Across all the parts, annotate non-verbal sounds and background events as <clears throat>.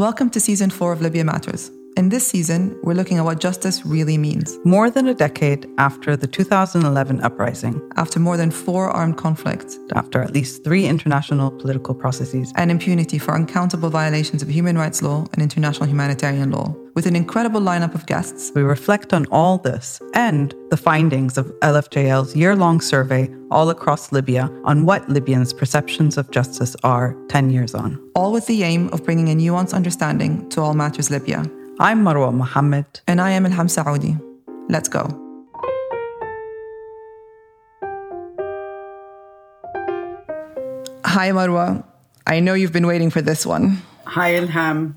Welcome to season four of Libya Matters. In this season, we're looking at what justice really means. More than a decade after the 2011 uprising, After more than four armed conflicts. After at least three international political processes, and impunity for uncountable violations of human rights law and international humanitarian law, with an incredible lineup of guests, we reflect on all this and the findings of LFJL's year long survey all across Libya on what Libyans' perceptions of justice are 10 years on. all with the aim of bringing a nuanced understanding to all matters Libya. I'm Marwa Mohammed. And I am Elham Saudi. Let's go. Hi, Marwa. I know you've been waiting for this one. Hi, Elham.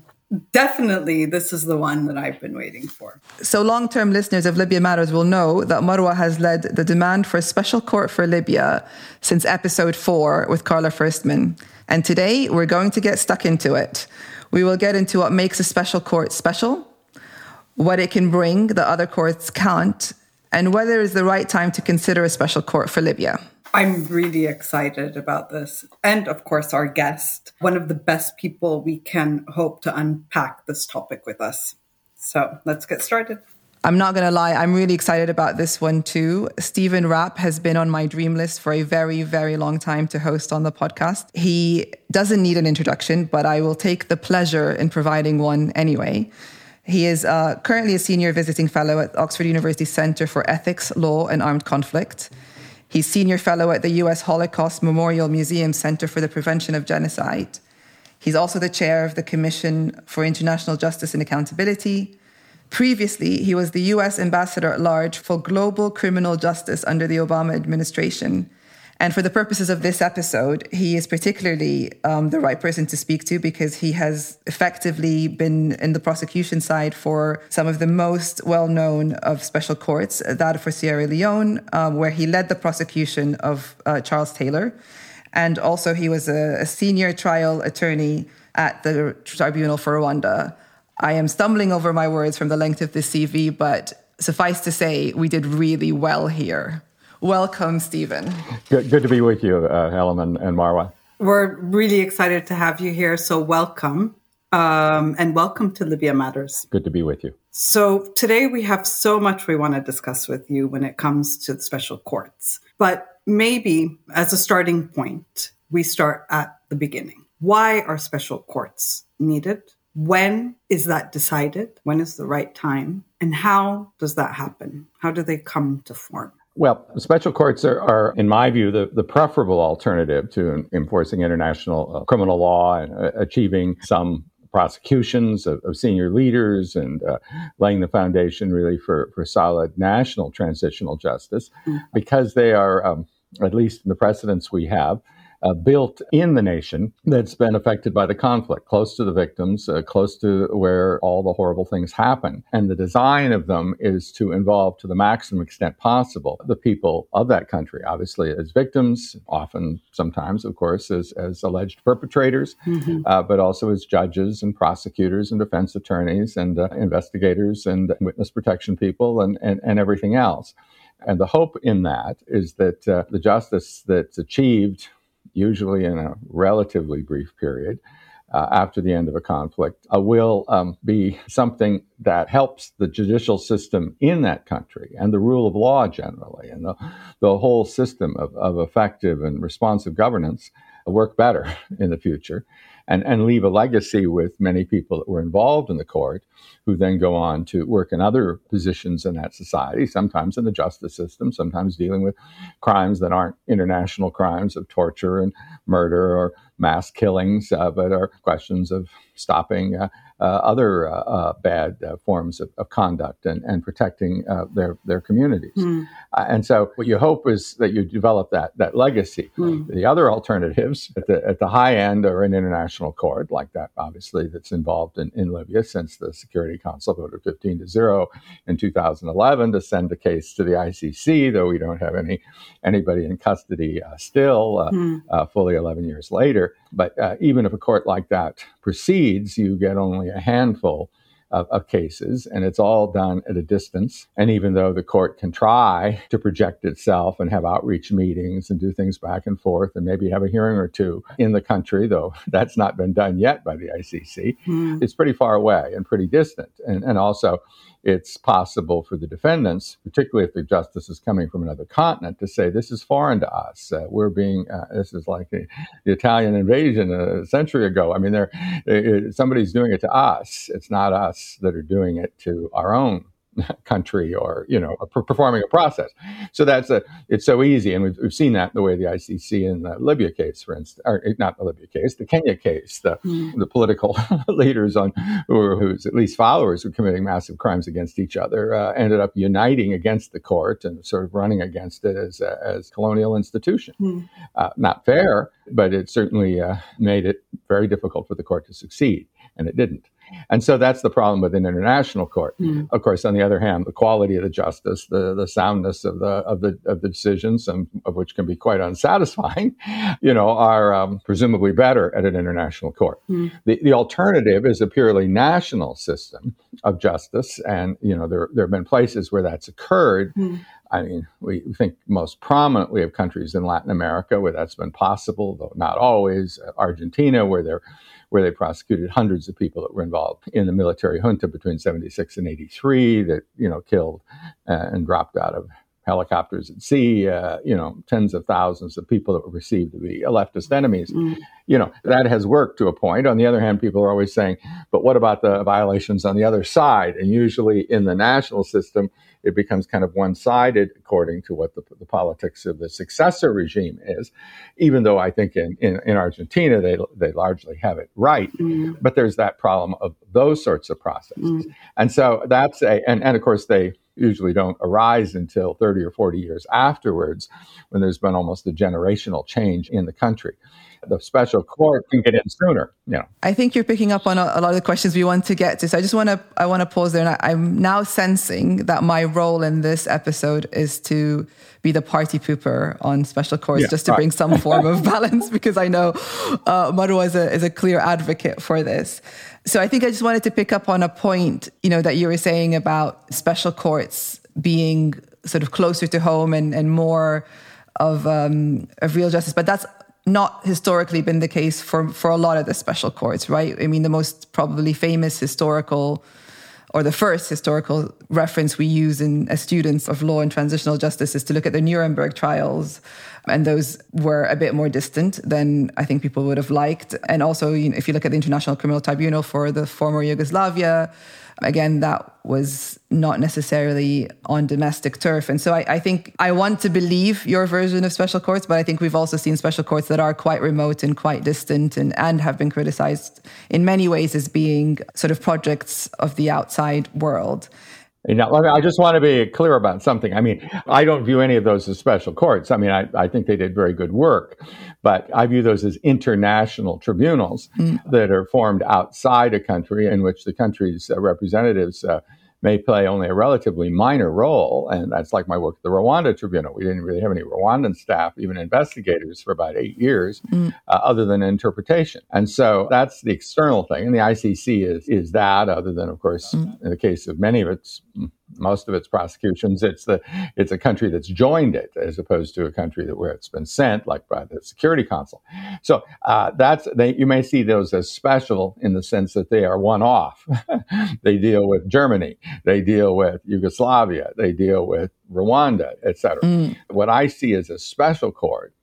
Definitely, this is the one that I've been waiting for. So, long term listeners of Libya Matters will know that Marwa has led the demand for a special court for Libya since episode four with Carla Ferstman. And today we're going to get stuck into it. We will get into what makes a special court special, what it can bring that other courts can't, and whether it's the right time to consider a special court for Libya. I'm really excited about this. And of course, our guest, one of the best people we can hope to unpack this topic with us. So let's get started. I'm not going to lie, I'm really excited about this one too. Stephen Rapp has been on my dream list for a very, very long time to host on the podcast. He doesn't need an introduction, but I will take the pleasure in providing one anyway. He is uh, currently a senior visiting fellow at Oxford University Center for Ethics, Law, and Armed Conflict. He's senior fellow at the US Holocaust Memorial Museum Center for the Prevention of Genocide. He's also the chair of the Commission for International Justice and Accountability. Previously, he was the US ambassador at large for global criminal justice under the Obama administration. And for the purposes of this episode, he is particularly um, the right person to speak to because he has effectively been in the prosecution side for some of the most well known of special courts, that for Sierra Leone, um, where he led the prosecution of uh, Charles Taylor. And also, he was a, a senior trial attorney at the Tribunal for Rwanda. I am stumbling over my words from the length of this CV, but suffice to say, we did really well here. Welcome, Stephen. Good, good to be with you, uh, Helen and, and Marwa. We're really excited to have you here. So, welcome. Um, and welcome to Libya Matters. Good to be with you. So, today we have so much we want to discuss with you when it comes to the special courts. But maybe as a starting point, we start at the beginning. Why are special courts needed? When is that decided? When is the right time? And how does that happen? How do they come to form? Well, special courts are, are in my view, the, the preferable alternative to enforcing international uh, criminal law and uh, achieving some prosecutions of, of senior leaders and uh, laying the foundation really for, for solid national transitional justice because they are, um, at least in the precedents we have, uh, built in the nation that's been affected by the conflict, close to the victims, uh, close to where all the horrible things happen. And the design of them is to involve, to the maximum extent possible, the people of that country, obviously as victims, often, sometimes, of course, as, as alleged perpetrators, uh, but also as judges and prosecutors and defense attorneys and uh, investigators and witness protection people and, and, and everything else. And the hope in that is that uh, the justice that's achieved usually in a relatively brief period uh, after the end of a conflict, uh, will um, be something that helps the judicial system in that country and the rule of law generally and the, the whole system of, of effective and responsive governance work better <laughs> in the future and, and leave a legacy with many people that were involved in the court who then go on to work in other positions in that society, sometimes in the justice system, sometimes dealing with crimes that aren't international crimes of torture and murder or mass killings, uh, but are questions of stopping uh, uh, other uh, uh, bad uh, forms of, of, conduct and, and protecting their, their communities. Mm. and so, what you hope is that you develop that, that legacy. Mm. The other alternatives at the, at the high end are an international court, like that, obviously, that's involved in, in Libya since the Security Council voted 15 to 0 in 2011 to send the case to the ICC, though we don't have any anybody in custody uh, still, uh, Mm. uh, fully 11 years later. But uh, even if a court like that proceeds, you get only a handful of, of, cases, and it's all done at a distance. And even though the court can try to project itself and have outreach meetings and do things back and forth, and maybe have a hearing or two in the country, though <laughs> that's not been done yet by the ICC, mm. it's pretty far away and pretty distant. And, and also, it's possible for the defendants, particularly if the justice is coming from another continent, to say this is foreign to us. Uh, we're being uh, this is like the, the, Italian invasion a century ago. I mean, they're, somebody's doing it to us. It's not us that are doing it to our own <laughs> country or you know performing a process so that's a it's so easy and we've, we've seen that the way the icc in the libya case for instance or eh, not the libya case the kenya case the, mm. the political <laughs> leaders on who were who's at least followers who were committing massive crimes against each other uh, ended up uniting against the court and sort of running against it as a, as colonial institution mm. uh, not fair but it certainly uh, made it very difficult for the court to succeed and it didn't and so that's the problem with an international court. Mm. Of course, on the other hand, the quality of the justice, the, the soundness of the of the of the decisions, some of which can be quite unsatisfying, <laughs> you know, are um, presumably better at an international court. Mm. The the alternative is a purely national system of justice, and you know there there have been places where that's occurred. Mm. I mean, we think most prominently of countries in Latin America where that's been possible, though not always. Argentina, where there where they prosecuted hundreds of people that were involved in the military junta between 76 and 83 that, you know, killed uh, and dropped out of helicopters at sea, uh, you know, tens of thousands of people that were perceived to be leftist enemies. Mm. You know, that has worked to a point. On the other hand, people are always saying, but what about the violations on the other side? And usually in the national system, it becomes kind of one sided according to what the, the, politics of the successor regime is, even though I think in, in, in Argentina they, they largely have it right. Mm. But there's that problem of those sorts of processes. Mm. And so that's a, and, and of course they, usually don't arise until 30 or 40 years afterwards when there's been almost a generational change in the country the special court can get in sooner. You know. I think you're picking up on a, a, lot of the questions we want to get to. So I just want to I want to pause there, and I, am now sensing that my role in this episode is to be the party pooper on special courts, yeah, just to right. bring some form of <laughs> balance, because I know uh, Marwa is a, is a clear advocate for this. So I think I just wanted to pick up on a point, you know, that you were saying about special courts being sort of closer to home and, and more of um, of real justice. But that's not historically been the case for, for a lot of the special courts, right? I mean, the most probably famous historical or the first historical reference we use in as students of law and transitional justice is to look at the Nuremberg trials. And those were a bit more distant than I think people would have liked. And also, you know, if you look at the International Criminal Tribunal for the former Yugoslavia, Again, that was not necessarily on domestic turf. And so I, I, think I want to believe your version of special courts, but I think we've also seen special courts that are quite remote and quite distant and, and have been criticized in many ways as being sort of projects of the outside world. You know, I just want to be clear about something. I mean, I don't view any of those as special courts. I mean, I, I think they did very good work, but I view those as international tribunals mm. that are formed outside a country in which the country's uh, representatives uh, may play only a relatively minor role. And that's like my work at the Rwanda Tribunal. We didn't really have any Rwandan staff, even investigators, for about eight years, mm. uh, other than interpretation. And so that's the external thing. And the ICC is, is that, other than, of course, mm. in the case of many of its most of its prosecutions, it's the it's a country that's joined it as opposed to a country that where it's been sent, like by the Security Council. So uh, that's they, you may see those as special in the sense that they are one off. <laughs> they deal with Germany, they deal with Yugoslavia, they deal with Rwanda, etc. Mm. What I see as a special court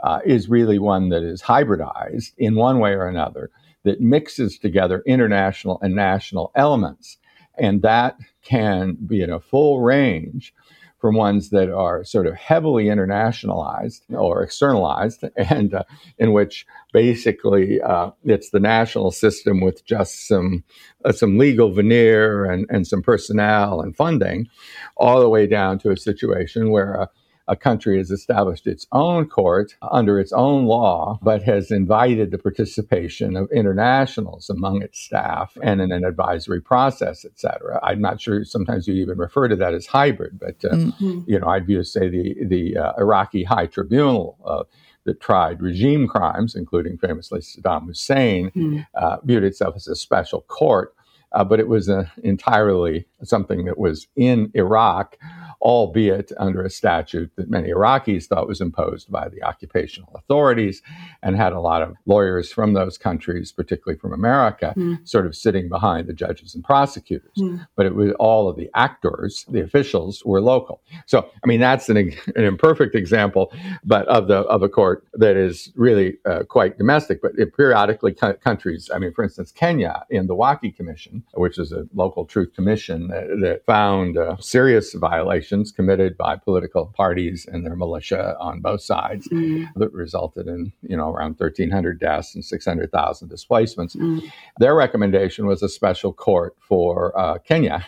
uh, is really one that is hybridized in one way or another that mixes together international and national elements and that can be in a full range from ones that are sort of heavily internationalized or externalized, <laughs> and uh, in which basically uh, it's the national system with just some uh, some legal veneer and, and some personnel and funding, all the way down to a situation where country has established its own court under its own law, but has invited the participation of internationals among its staff and in an advisory process, et cetera. I'm not sure sometimes you even refer to that as hybrid, but, uh, mm-hmm. you know, I'd view, say, the, the uh, Iraqi High Tribunal uh, that tried regime crimes, including famously Saddam Hussein, mm. uh, viewed itself as a special court uh, but it was a, entirely something that was in Iraq albeit under a statute that many Iraqis thought was imposed by the occupational authorities and had a lot of lawyers from those countries, particularly from America, mm. sort of sitting behind the judges and prosecutors. Mm. But it was all of the actors, the officials were local. So, I mean, that's an, an imperfect example, but of the of a court that is really uh, quite domestic. But it periodically co- countries, I mean, for instance, Kenya in the WAKI Commission, which is a local truth commission that, that found uh, serious violations committed by political parties and their militia on both sides mm. that resulted in, you know, around 1,300 deaths and 600,000 displacements. Mm. Their recommendation was a special court for uh, Kenya.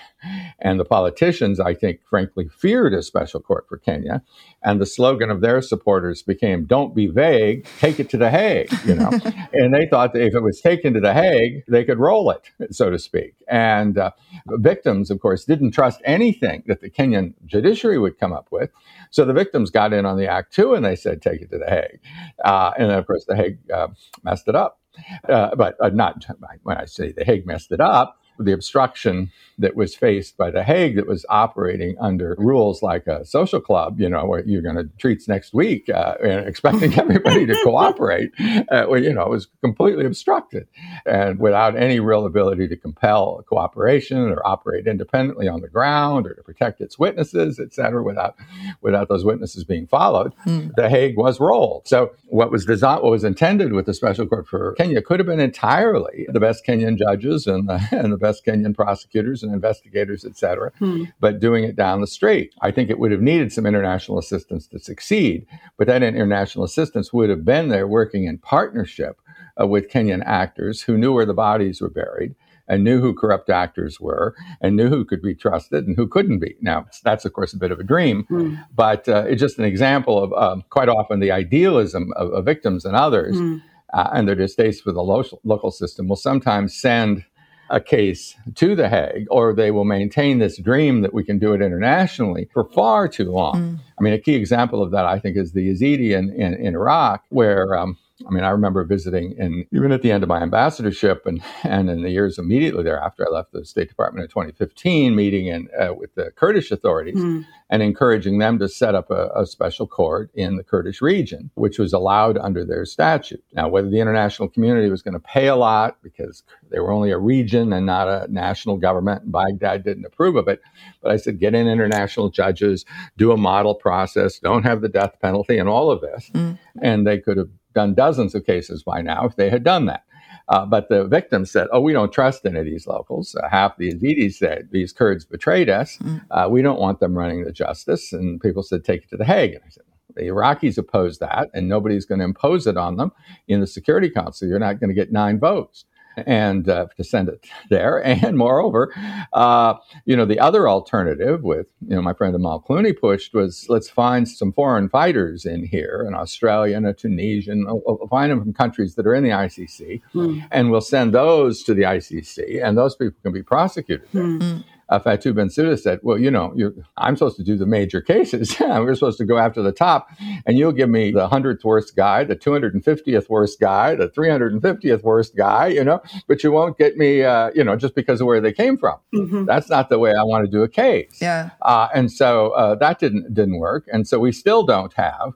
And the politicians, I think, frankly, feared a special court for Kenya. And the slogan of their supporters became, don't be vague, take it to The Hague, you know. <laughs> and they thought that if it was taken to The Hague, they could roll it, so to speak. And uh, victims, of course, didn't trust anything that the Kenyan judiciary would come up with. So the victims got in on the act too, and they said, take it to The Hague. Uh, and then, of course, The Hague uh, messed it up. Uh, but uh, not when I say The Hague messed it up, the obstruction that was faced by The Hague that was operating under rules like a social club, you know, where you're going to treats next week uh, and expecting <laughs> everybody to cooperate, uh, well, you know, it was completely obstructed and without any real ability to compel cooperation or operate independently on the ground or to protect its witnesses, et cetera, without, without those witnesses being followed. Hmm. The Hague was rolled. So what was designed, what was intended with the special court for Kenya could have been entirely the best Kenyan judges and the, <laughs> and the best Kenyan prosecutors and investigators, et cetera, hmm. but doing it down the street. I think it would have needed some international assistance to succeed, but that international assistance would have been there working in partnership uh, with Kenyan actors who knew where the bodies were buried and knew who corrupt actors were and knew who could be trusted and who couldn't be. Now, that's of course a bit of a dream, mm. but uh, it's just an example of um, quite often the idealism of, of victims and others mm. uh, and their distaste for the local, local system will sometimes send a case to The Hague, or they will maintain this dream that we can do it internationally for far too long. Mm. I mean, a key example of that, I think, is the Yazidi in, in, in Iraq, where um, I mean, I remember visiting, and even at the end of my ambassadorship, and and in the years immediately thereafter, I left the State Department in 2015, meeting in, uh, with the Kurdish authorities mm. and encouraging them to set up a, a, special court in the Kurdish region, which was allowed under their statute. Now, whether the international community was going to pay a lot because they were only a region and not a national government, and Baghdad didn't approve of it, but I said, get in international judges, do a model process, don't have the death penalty, and all of this, mm. and they could have done dozens of cases by now if they had done that. Uh, but the victims said, "Oh, we don't trust any of these locals." Uh, half the Yazidis said, "These Kurds betrayed us. Mm. Uh, we don't want them running the justice." And people said, "Take it to the Hague." And I said, "The Iraqis oppose that, and nobody's going to impose it on them in the Security Council. You're not going to get nine votes." And uh, to send it there. <laughs> And moreover, uh, you know, the other alternative with, you know, my friend Amal Clooney pushed was let's find some foreign fighters in here, an Australian, a Tunisian, we'll find them from countries that are in the ICC, mm. and we'll send those to the ICC, and those people can be prosecuted. Mm uh, Fatou Bensouda said, well, you know, I'm supposed to do the major cases. <laughs> We're supposed to go after the top, and you'll give me the 100th worst guy, the 250th worst guy, the 350th worst guy, you know, but you won't get me, uh, you know, just because of where they came from. Mm-hmm. That's not the way I want to do a case. Yeah. Uh, and so uh, that didn't didn't work, and so we still don't have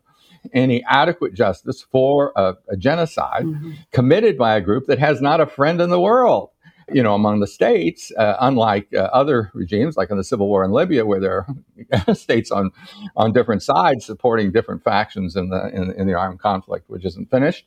any adequate justice for a, a genocide mm-hmm. committed by a group that has not a friend in the world you know, among the states, uh, unlike uh, other regimes, like in the civil war in Libya, where there are <laughs> states on on different sides supporting different factions in the in, in the armed conflict, which isn't finished.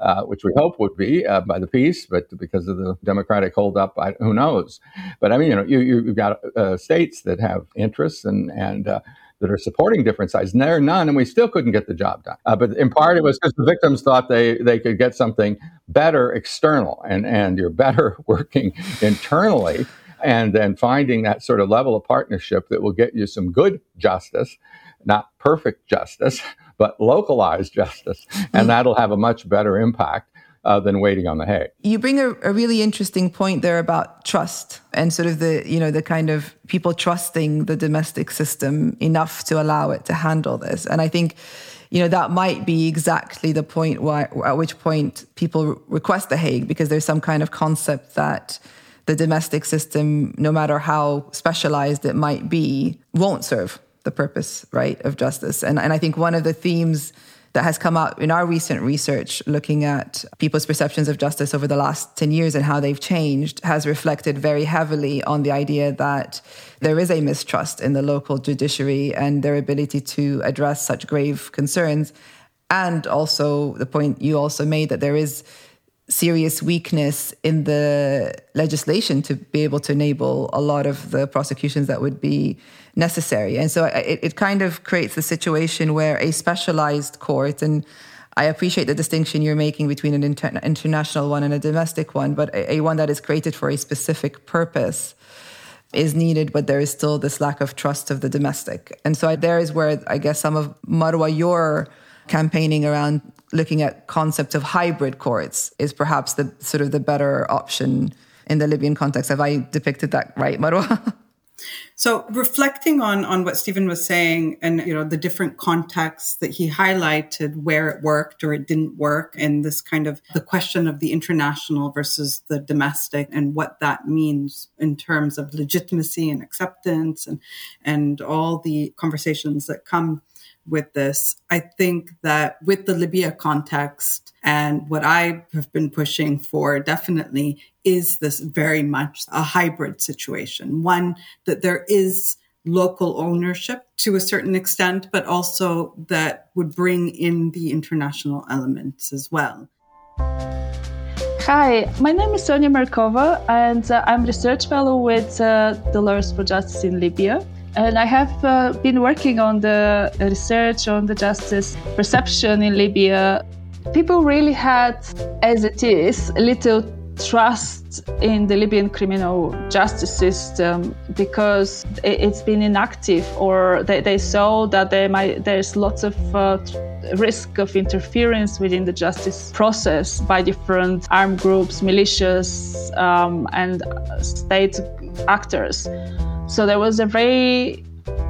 Uh, which we hope would be uh, by the peace, but because of the democratic holdup, I, who knows? But I mean, you know, you, you've got uh, states that have interests and and uh, that are supporting different sides. And there are none, and we still couldn't get the job done. Uh, but in part, it was because the victims thought they, they could get something better external, and, and you're better <laughs> working internally and then finding that sort of level of partnership that will get you some good justice, not perfect justice, <laughs> but localized justice. And mm. that'll have a much better impact uh, than waiting on the Hague. You bring a, a, really interesting point there about trust and sort of the you know the kind of people trusting the domestic system enough to allow it to handle this. And I think you know that might be exactly the point why at which point people request the Hague because there's some kind of concept that the domestic system, no matter how specialized it might be, won't serve the purpose, right, of justice. And, and I think one of the themes that has come out in our recent research looking at people's perceptions of justice over the last 10 years and how they've changed has reflected very heavily on the idea that there is a mistrust in the local judiciary and their ability to address such grave concerns. And also the point you also made that there is serious weakness in the legislation to be able to enable a lot of the prosecutions that would be necessary. And so it, it kind of creates a situation where a specialized court, and I appreciate the distinction you're making between an inter- international one and a domestic one, but a, a one that is created for a specific purpose is needed, but there is still this lack of trust of the domestic. And so there is where I guess some of Marwa, your campaigning around looking at concepts of hybrid courts is perhaps the sort of the better option in the Libyan context. Have I depicted that right, Marwa? <laughs> So reflecting on on what Stephen was saying and you know the different contexts that he highlighted where it worked or it didn't work and this kind of the question of the international versus the domestic and what that means in terms of legitimacy and acceptance and and all the conversations that come with this. I think that with the Libya context and what I have been pushing for definitely is this very much a hybrid situation, one that there is local ownership to a certain extent, but also that would bring in the international elements as well. Hi, my name is Sonia Markova, and uh, I'm research fellow with uh, the Lawyers for Justice in Libya. And I have uh, been working on the research on the justice perception in Libya. People really had, as it is, little trust in the Libyan criminal justice system because it's been inactive, or they, they saw that there might, there's lots of uh, risk of interference within the justice process by different armed groups, militias, um, and state actors. So there was a very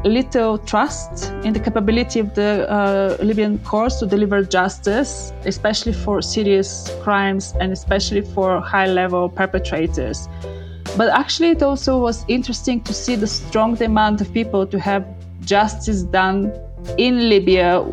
little trust in the capability of the uh, Libyan courts to deliver justice, especially for serious crimes and especially for high level perpetrators. But actually, it also was interesting to see the strong demand of people to have justice done in Libya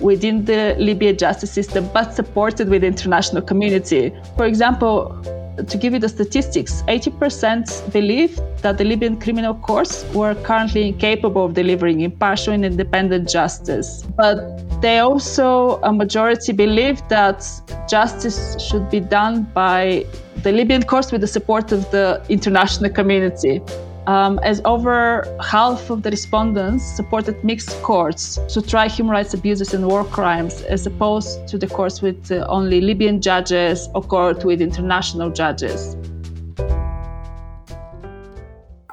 within the Libya justice system, but supported with the international community. For example, to give you the statistics, 80% believe that the Libyan criminal courts were currently incapable of delivering impartial and independent justice. But they also, a majority believe that justice should be done by the Libyan courts with the support of the international community um, as over half of the respondents supported mixed courts to try human rights abuses and war crimes, as opposed to the courts with uh, only Libyan judges or court with international judges.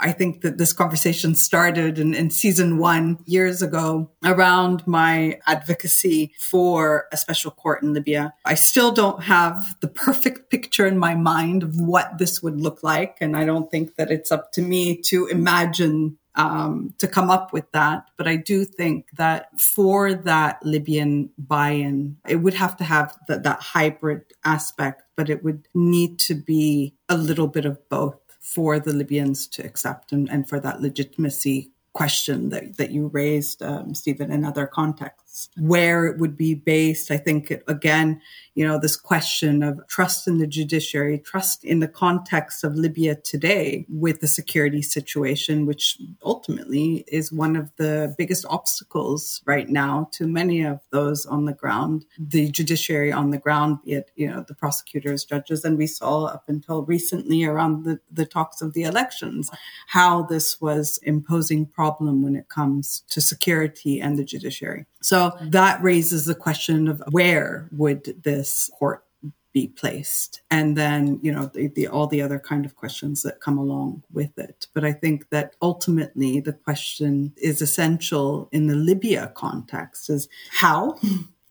I think that this conversation started in, in, season one years ago around my advocacy for a special court in Libya. I still don't have the perfect picture in my mind of what this would look like. And I don't think that it's up to me to imagine um, to come up with that. But I do think that for that Libyan buy-in, it would have to have the, that hybrid aspect, but it would need to be a little bit of both for the Libyans to accept and, and for that legitimacy question that, that you raised, um, Stephen, in other contexts, where it would be based. I think, it, again, you know, this question of trust in the judiciary, trust in the context of Libya today with the security situation, which ultimately is one of the biggest obstacles right now to many of those on the ground, the judiciary on the ground, be it, you know, the prosecutors, judges. And we saw up until recently around the, the talks of the elections, how this was imposing problem when it comes to security and the judiciary. So that raises the question of where would this court be placed? And then you know the, the, all the other kind of questions that come along with it. But i think that ultimately the question is essential in the libya context is how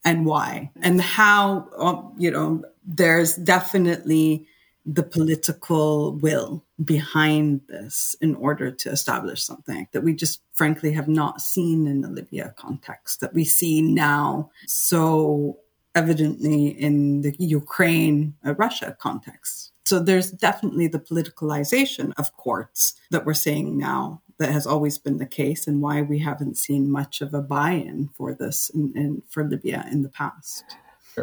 and why. And how um, you know there's definitely the political will behind this in order to establish something that we just frankly have not seen in the Libya context, that we see now so evidently in the Ukraine uh, Russia context. So there's definitely the politicalization of courts that we're seeing now that has always been the case and why we haven't seen much of a buy-in for this in, for Libya in the past.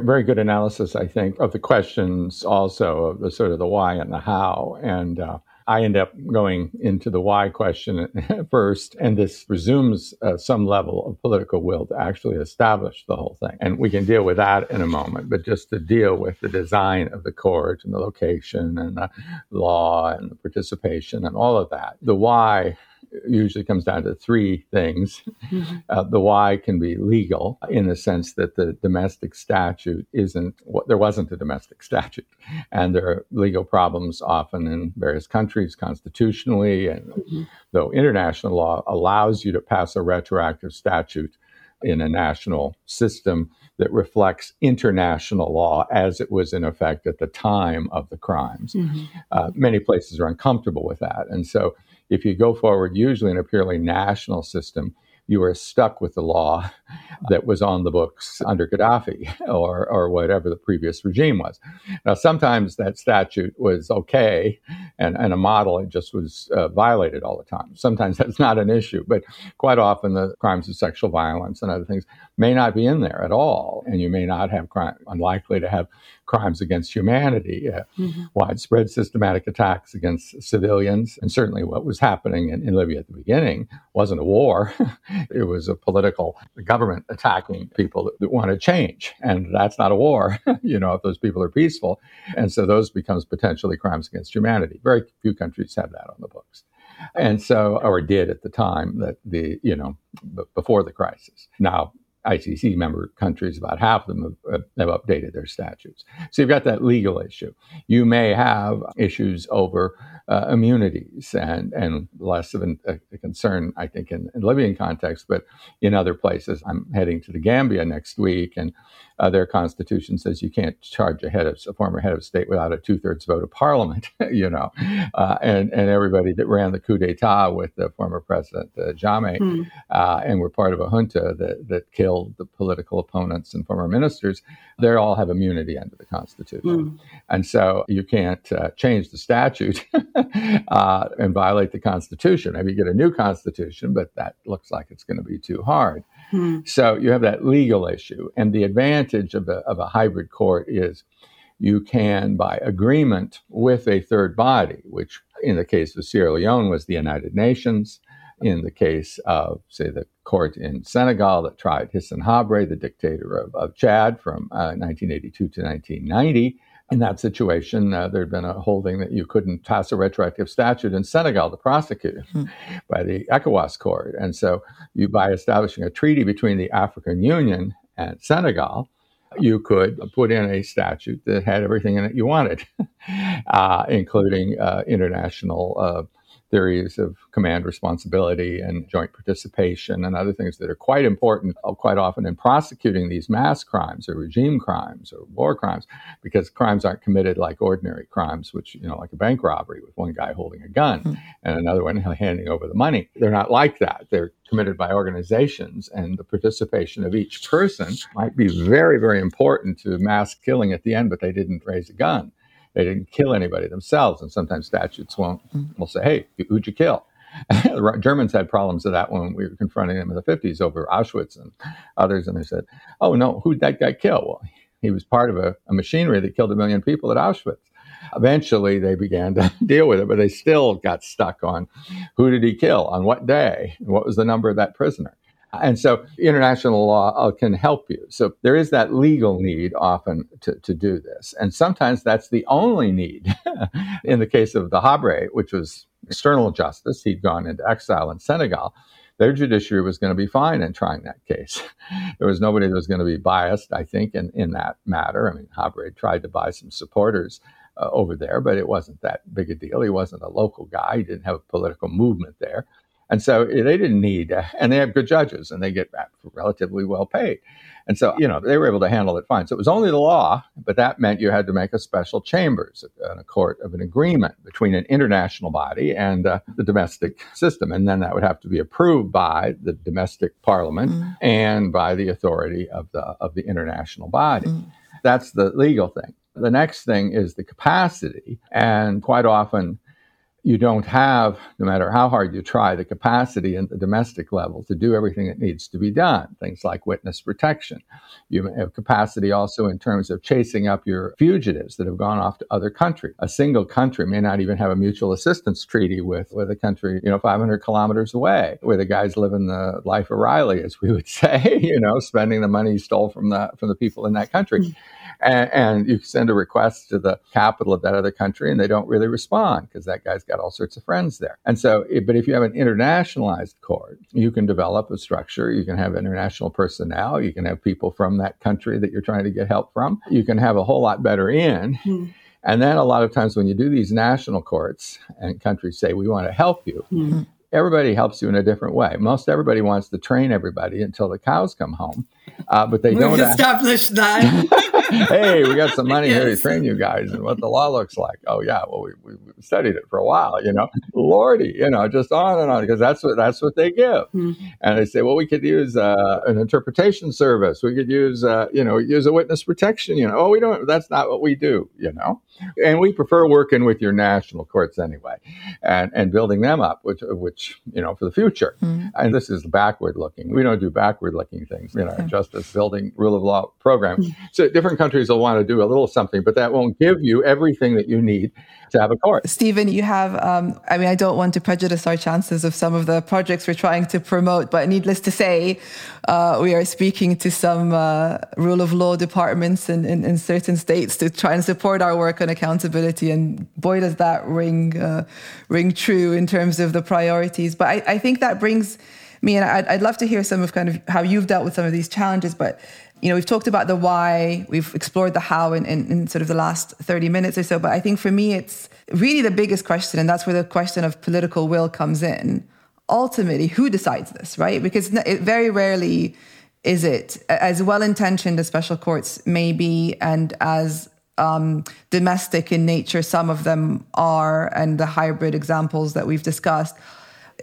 Very good analysis, I think, of the questions also of the sort of the why and the how. And uh, I end up going into the why question <laughs> first, and this presumes uh, some level of political will to actually establish the whole thing. And we can deal with that in a moment, but just to deal with the design of the court and the location and the law and the participation and all of that. The why usually comes down to three things. Mm-hmm. Uh, the why can be legal in the sense that the domestic statute isn't what there wasn't a domestic statute, and there are legal problems often in various countries constitutionally, and mm-hmm. though international law allows you to pass a retroactive statute in a national system that reflects international law as it was in effect at the time of the crimes. Mm-hmm. Uh, many places are uncomfortable with that. And so if you go forward, usually in a purely national system, you are stuck with the law that was on the books under Gaddafi <laughs> or, or whatever the previous regime was. Now, sometimes that statute was okay and, and a model, it just was uh, violated all the time. Sometimes <laughs> that's not an issue, but quite often the crimes of sexual violence and other things may not be in there at all. And you may not have crime, unlikely to have crimes against humanity, uh, mm-hmm. widespread systematic attacks against civilians. And certainly what was happening in, in Libya at the beginning wasn't a war. <laughs> it was a political government attacking people that, that want to change. And that's not a war, <laughs> you know, if those people are peaceful. And so those becomes potentially crimes against humanity. Very few countries have that on the books and so or did at the time that the you know b- before the crisis now ICC member countries, about half of them have, have, updated their statutes. So you've got that legal issue. You may have issues over uh, immunities and, and less of an, a, a, concern, I think, in, in Libyan context, but in other places. I'm heading to the Gambia next week, and uh, their constitution says you can't charge a head of a former head of state without a two thirds vote of parliament, <laughs> you know, uh, and and everybody that ran the coup d'état with the former president uh, Jammeh, hmm. uh, and were part of a junta that that killed the political opponents and former ministers, they all have immunity under the constitution, hmm. and so you can't uh, change the statute <laughs> uh, and violate the constitution. Maybe you get a new constitution, but that looks like it's going to be too hard. Hmm. So you have that legal issue. And the advantage of a, of a hybrid court is you can, by agreement with a third body, which in the case of Sierra Leone was the United Nations, in the case of, say, the court in Senegal that tried Hissène Habré, the dictator of, of Chad from uh, 1982 to 1990, in that situation, uh, there had been a holding that you couldn't pass a retroactive statute in Senegal to prosecute hmm. by the ECOWAS court. And so, you, by establishing a treaty between the African Union and Senegal, you could put in a statute that had everything in it you wanted, <laughs> uh, including uh, international uh, theories of command responsibility and joint participation and other things that are quite important uh, quite often in prosecuting these mass crimes or regime crimes or war crimes because crimes aren't committed like ordinary crimes which you know like a bank robbery with one guy holding a gun mm. and another one <laughs> handing over the money. They're not like that. They're committed by organizations and the participation of each person might be very very important to mass killing at the end but they didn't raise a gun they didn't kill anybody themselves, and sometimes statutes won't mm-hmm. will say, "Hey, who'd you kill?" <laughs> the Germans had problems with that when we were confronting them in the 50s over Auschwitz and others, and they said, "Oh no, who'd that guy kill?" Well, he was part of a, a machinery that killed a million people at Auschwitz. Eventually, they began to <laughs> deal with it, but they still got stuck on who did he kill on what day, and what was the number of that prisoner. And so international law uh, can help you. So there is that legal need often to, to do this. And sometimes that's the only need. <laughs> in the case of the Habré, which was external justice, he'd gone into exile in Senegal. Their judiciary was going to be fine in trying that case. <laughs> there was nobody that was going to be biased, I think, in, in that matter. I mean, Habré tried to buy some supporters uh, over there, but it wasn't that big a deal. He wasn't a local guy. He didn't have a political movement there. And so eh, they didn't need, uh, and they have good judges and they get relatively well paid. And so, you know, they were able to handle it fine. So it was only the law, but that meant you had to make a special chambers, and a court of an agreement between an international body and uh, the domestic system. And then that would have to be approved by the domestic parliament mm. and by the authority of the, of the international body. Mm. That's the legal thing. The next thing is the capacity. And quite often, you don't have, no matter how hard you try, the capacity at the domestic level to do everything that needs to be done. Things like witness protection. You have capacity also in terms of chasing up your fugitives that have gone off to other countries. A single country may not even have a mutual assistance treaty with, with a country, you know, 500 kilometers away, where the guys living the life of Riley, as we would <laughs> say, you know, spending the money he stole from the, from the people in that country. And, and you send a request to the capital of that other country and they don't really respond because that guy's got all sorts of friends there. And so, but if you have an internationalized court, you can develop a structure. You can have international personnel. You can have people from that country that you're trying to get help from. You can have a whole lot better in. Mm. And then a lot of times when you do these national courts and countries say, we want to help you, mm everybody helps you in a different way. Most everybody wants to train everybody until the cows come home, uh, but they We've don't establish that. <laughs> hey, we got some money yes. here to train you guys and what the law looks like. Oh yeah, well we, we studied it for a while, you know. Lordy, you know, just on and on because that's what that's what they give. Mm-hmm. And they say, well, we could use uh, an interpretation service. We could use, uh, you know, use a witness protection. You know, oh, we don't. That's not what we do. You know, and we prefer working with your national courts anyway, and and building them up, which which you know for the future. Mm-hmm. And this is backward looking. We don't do backward looking things. You know, okay. Justice building rule of law program. So different countries will want to do a little something, but that won't give you everything that you need to have a court. Stephen, you have. Um, I mean, I don't want to prejudice our chances of some of the projects we're trying to promote, but needless to say, uh, we are speaking to some uh, rule of law departments in, in, in, certain states to try and support our work on accountability. And boy, does that ring uh, ring true in terms of the priorities. But I, I think that brings me, and I'd, I'd love to hear some of kind of how you've dealt with some of these challenges, but you know, we've talked about the why, we've explored the how in, in, in, sort of the last 30 minutes or so. But I think for me, it's really the biggest question, and that's where the question of political will comes in. Ultimately, who decides this, right? Because it very rarely is it as well intentioned as special courts may be, and as um, domestic in nature some of them are, and the hybrid examples that we've discussed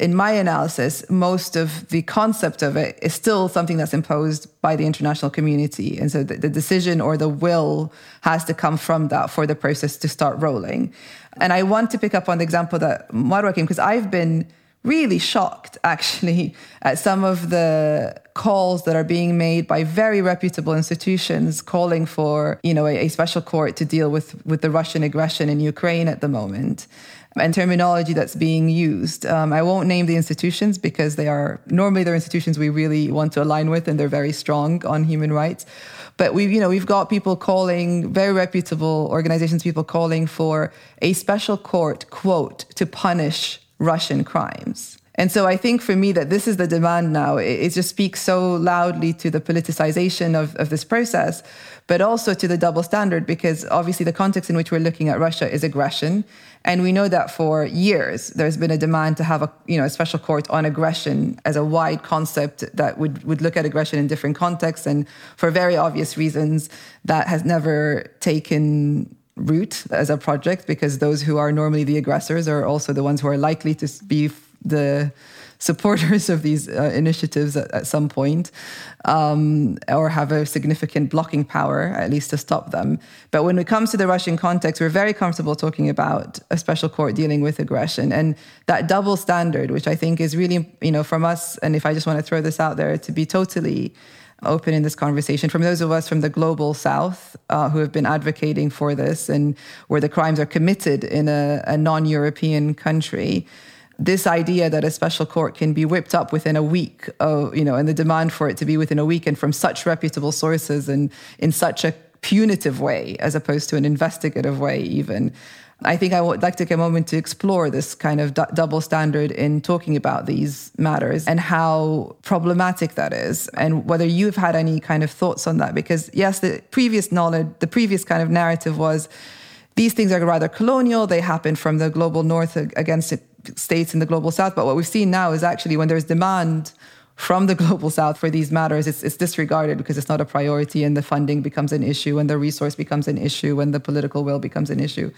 in my analysis, most of the concept of it is still something that's imposed by the international community. And so the, the, decision or the will has to come from that for the process to start rolling. And I want to pick up on the example that Marwa came, because I've been really shocked actually <laughs> at some of the calls that are being made by very reputable institutions calling for you know a, a special court to deal with with the Russian aggression in Ukraine at the moment and terminology that's being used. Um, I won't name the institutions because they are normally they're institutions we really want to align with, and they're very strong on human rights. But we, you know, we've got people calling very reputable organizations, people calling for a special court quote to punish Russian crimes. And so I think for me that this is the demand now. It, it, just speaks so loudly to the politicization of, of this process, but also to the double standard, because obviously the context in which we're looking at Russia is aggression. And we know that for years there's been a demand to have a you know a special court on aggression as a wide concept that would, would look at aggression in different contexts. And for very obvious reasons, that has never taken root as a project because those who are normally the aggressors are also the ones who are likely to be the supporters <laughs> of these uh, initiatives at, at, some point, um, or have a significant blocking power, at least to stop them. But when it comes to the Russian context, we're very comfortable talking about a special court dealing with aggression and that double standard, which I think is really, you know, from us. And if I just want to throw this out there, to be totally open in this conversation from those of us from the global south uh, who have been advocating for this and where the crimes are committed in a, a non European country this idea that a special court can be whipped up within a week, of, you know, and the demand for it to be within a week and from such reputable sources and in such a punitive way as opposed to an investigative way, even. I think I would like to take a moment to explore this kind of d- double standard in talking about these matters and how problematic that is, and whether you've had any kind of thoughts on that. Because, yes, the previous knowledge, the previous kind of narrative was these things are rather colonial, they happen from the global north against states in the global south. But what we've seen now is actually when there's demand from the <laughs> global south for these matters, it's, it's disregarded because it's not a priority and the funding becomes an issue and the resource becomes an issue and the political will becomes an issue.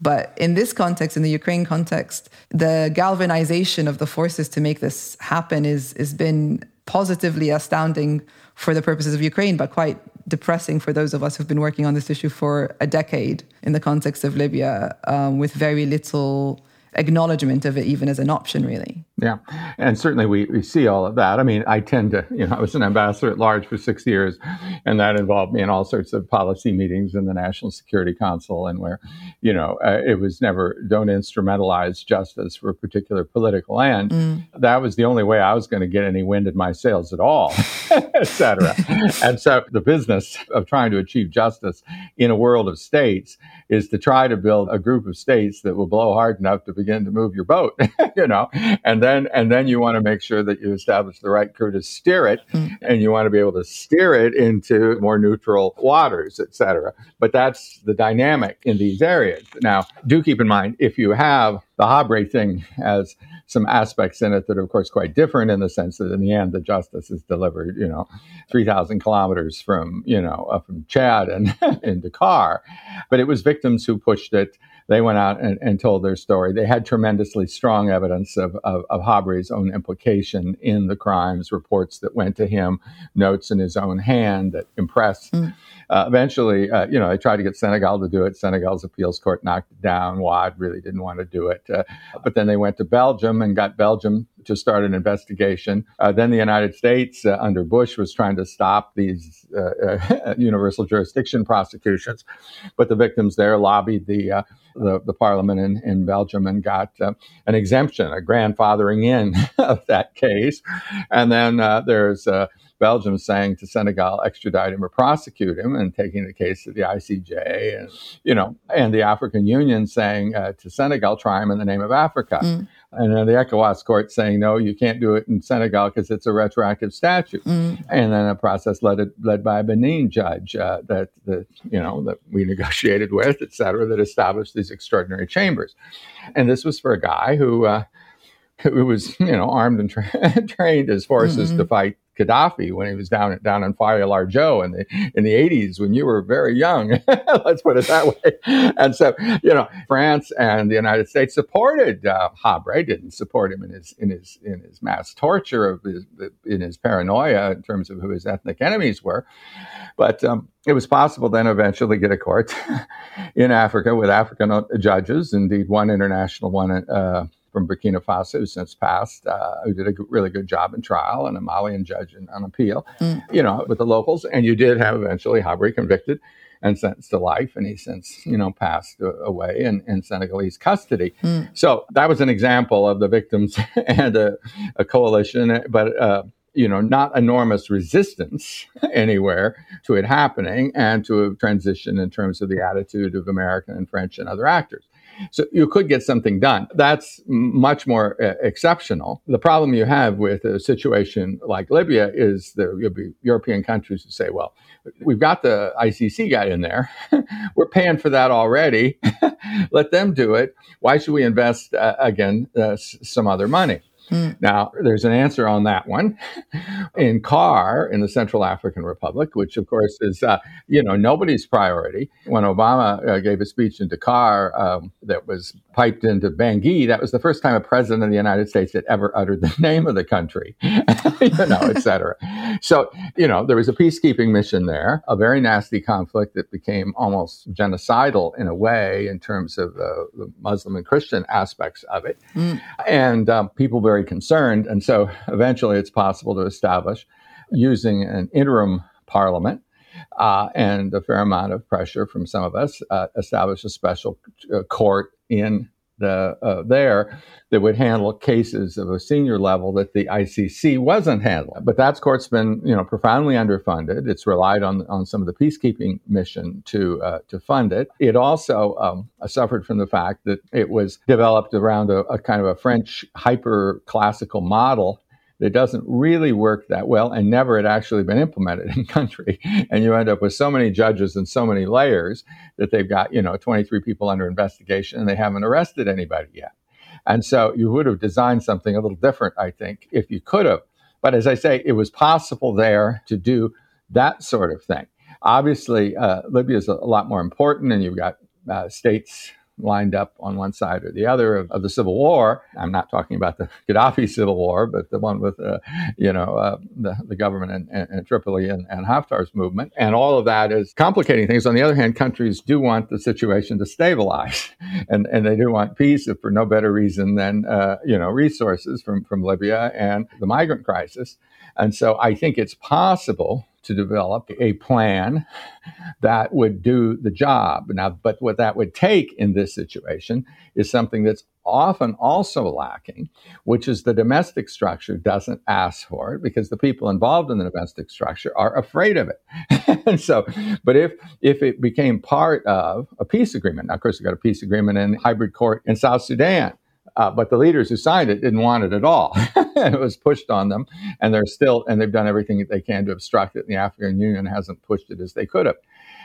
But in this context, in the Ukraine context, the galvanization of the forces to make this happen is has been positively astounding for the purposes of Ukraine, but quite depressing for those of us who've been working on this issue for a decade in the context of Libya, um, with very little acknowledgement of it even as an option, really. Yeah, and certainly we, we see all of that. I mean, I tend to, you know, I was an ambassador at large for six years, and that involved me in all sorts of policy meetings in the National Security Council, and where, you know, uh, it was never don't instrumentalize justice for a particular political end. Mm. That was the only way I was going to get any wind in my sails at all, <laughs> etc. and so the business of trying to achieve justice in a world of states is to try to build a group of states that will blow hard enough to begin to move your boat, <laughs> you know, and then and then you want to make sure that you establish the right crew to steer it, mm. and you want to be able to steer it into more neutral waters, etc. But that's the dynamic in these areas. Now, do keep in mind if you have the Habré thing has some aspects in it that are, of course, quite different in the sense that in the end, the justice is delivered, you know, 3,000 kilometers from, you know, from Chad and <laughs> in Dakar. But it was victims who pushed it. They went out and, and told their story. They had tremendously strong evidence of, of, of own implication in the crimes, reports that went to him, notes in his own hand that impressed. Mm uh, eventually, uh, you know, they tried to get Senegal to do it. Senegal's appeals court knocked it down. Wade really didn't want to do it. Uh, but then they went to Belgium and got Belgium to start an investigation. Uh, then the United States, uh, under Bush, was trying to stop these uh, <laughs> universal jurisdiction prosecutions. But the victims there lobbied the the, the, parliament in, in Belgium and got uh, an exemption, a grandfathering in <laughs> of that case. And then uh, there's uh, Belgium saying to Senegal, extradite him or prosecute him, and taking the case to the ICJ, and you know, and the African Union saying uh, to Senegal, try him in the name of Africa. Mm. And then the ECOWAS court saying, no, you can't do it in Senegal because it's a retroactive statute. Mm. And then a process led, led by a Benin judge uh, that, that, you know, that we negotiated with, et cetera, that established these extraordinary chambers. And this was for a guy who, uh, who was, you know, armed and tra- <laughs> trained his forces mm-hmm. to fight Gaddafi when he was down down in Faya Largeau in the in the 80s when you were very young. <laughs> Let's put it that way. And so, you know, France and the United States supported uh, Habré, didn't support him in his in his in his mass torture of his in his paranoia in terms of who his ethnic enemies were. But um, it was possible then eventually get a court <laughs> in Africa with African judges, indeed one international one. Uh, from Burkina Faso, who's since passed, uh, who did a really good job in trial, and a Malian judge in, on appeal, mm. you know, with the locals. And you did have eventually Habré convicted and sentenced to life, and he since, you know, passed away in, in Senegalese custody. Mm. So that was an example of the victims <laughs> and a, a coalition, but uh, you know, not enormous resistance <laughs> anywhere to it happening and to a transition in terms of the attitude of American and French and other actors. So you could get something done. That's much more uh, exceptional. The problem you have with a situation like Libya is the European countries who say, well, we've got the ICC guy in there. <laughs> We're paying for that already. <laughs> Let them do it. Why should we invest, uh, again, uh, some other money? Mm. Now, there's an answer on that one. In CAR, in the Central African Republic, which of course is, uh, you know, nobody's priority. When Obama uh, gave a speech in Dakar um, that was piped into Bangui, that was the first time a president of the United States had ever uttered the <laughs> name of the country, <laughs> you know, et cetera. So, you know, there was a peacekeeping mission there, a very nasty conflict that became almost genocidal in a way in terms of uh, the Muslim and Christian aspects of it. Mm. And um, people very very concerned. And so eventually it's possible to establish using an interim parliament uh, and a fair amount of pressure from some of us, uh, establish a special uh, court in the, uh, there that would handle cases of a senior level that the ICC wasn't handling. But that court's been, you know, profoundly underfunded. It's relied on on some of the peacekeeping mission to uh, to fund it. It also um, suffered from the fact that it was developed around a, a kind of a French hyper classical model that doesn't really work that well and never had actually been implemented in <laughs> country. And you end up with so many judges and so many layers that they've got, you know, 23 people under investigation and they haven't arrested anybody yet. And so you would have designed something a little different, I think, if you could have. But as I say, it was possible there to do that sort of thing. Obviously, uh, Libya is a lot more important, and you've got uh, states lined up on one side or the other of, of the civil war. I'm not talking about the <laughs> Gaddafi civil war, but the one with, uh, you know, uh, the, the government in, in Tripoli and, and Haftar's movement. And all of that is complicating things. On the other hand, countries do want the situation to stabilize, <laughs> and, and they do want peace for no better reason than, uh, you know, resources from, from Libya and the migrant crisis. And so I think it's possible to develop a plan that would do the job. Now, but what that would take in this situation is something that's often also lacking, which is the domestic structure doesn't ask for it because the people involved in the domestic structure are afraid of it. <laughs> and so, but if if it became part of a peace agreement, now of course we got a peace agreement in hybrid court in South Sudan. Uh, but the leaders who signed it didn't want it at all. <laughs> it was pushed on them, and they're still, and they've done everything that they can to obstruct it. And the African Union hasn't pushed it as they could have.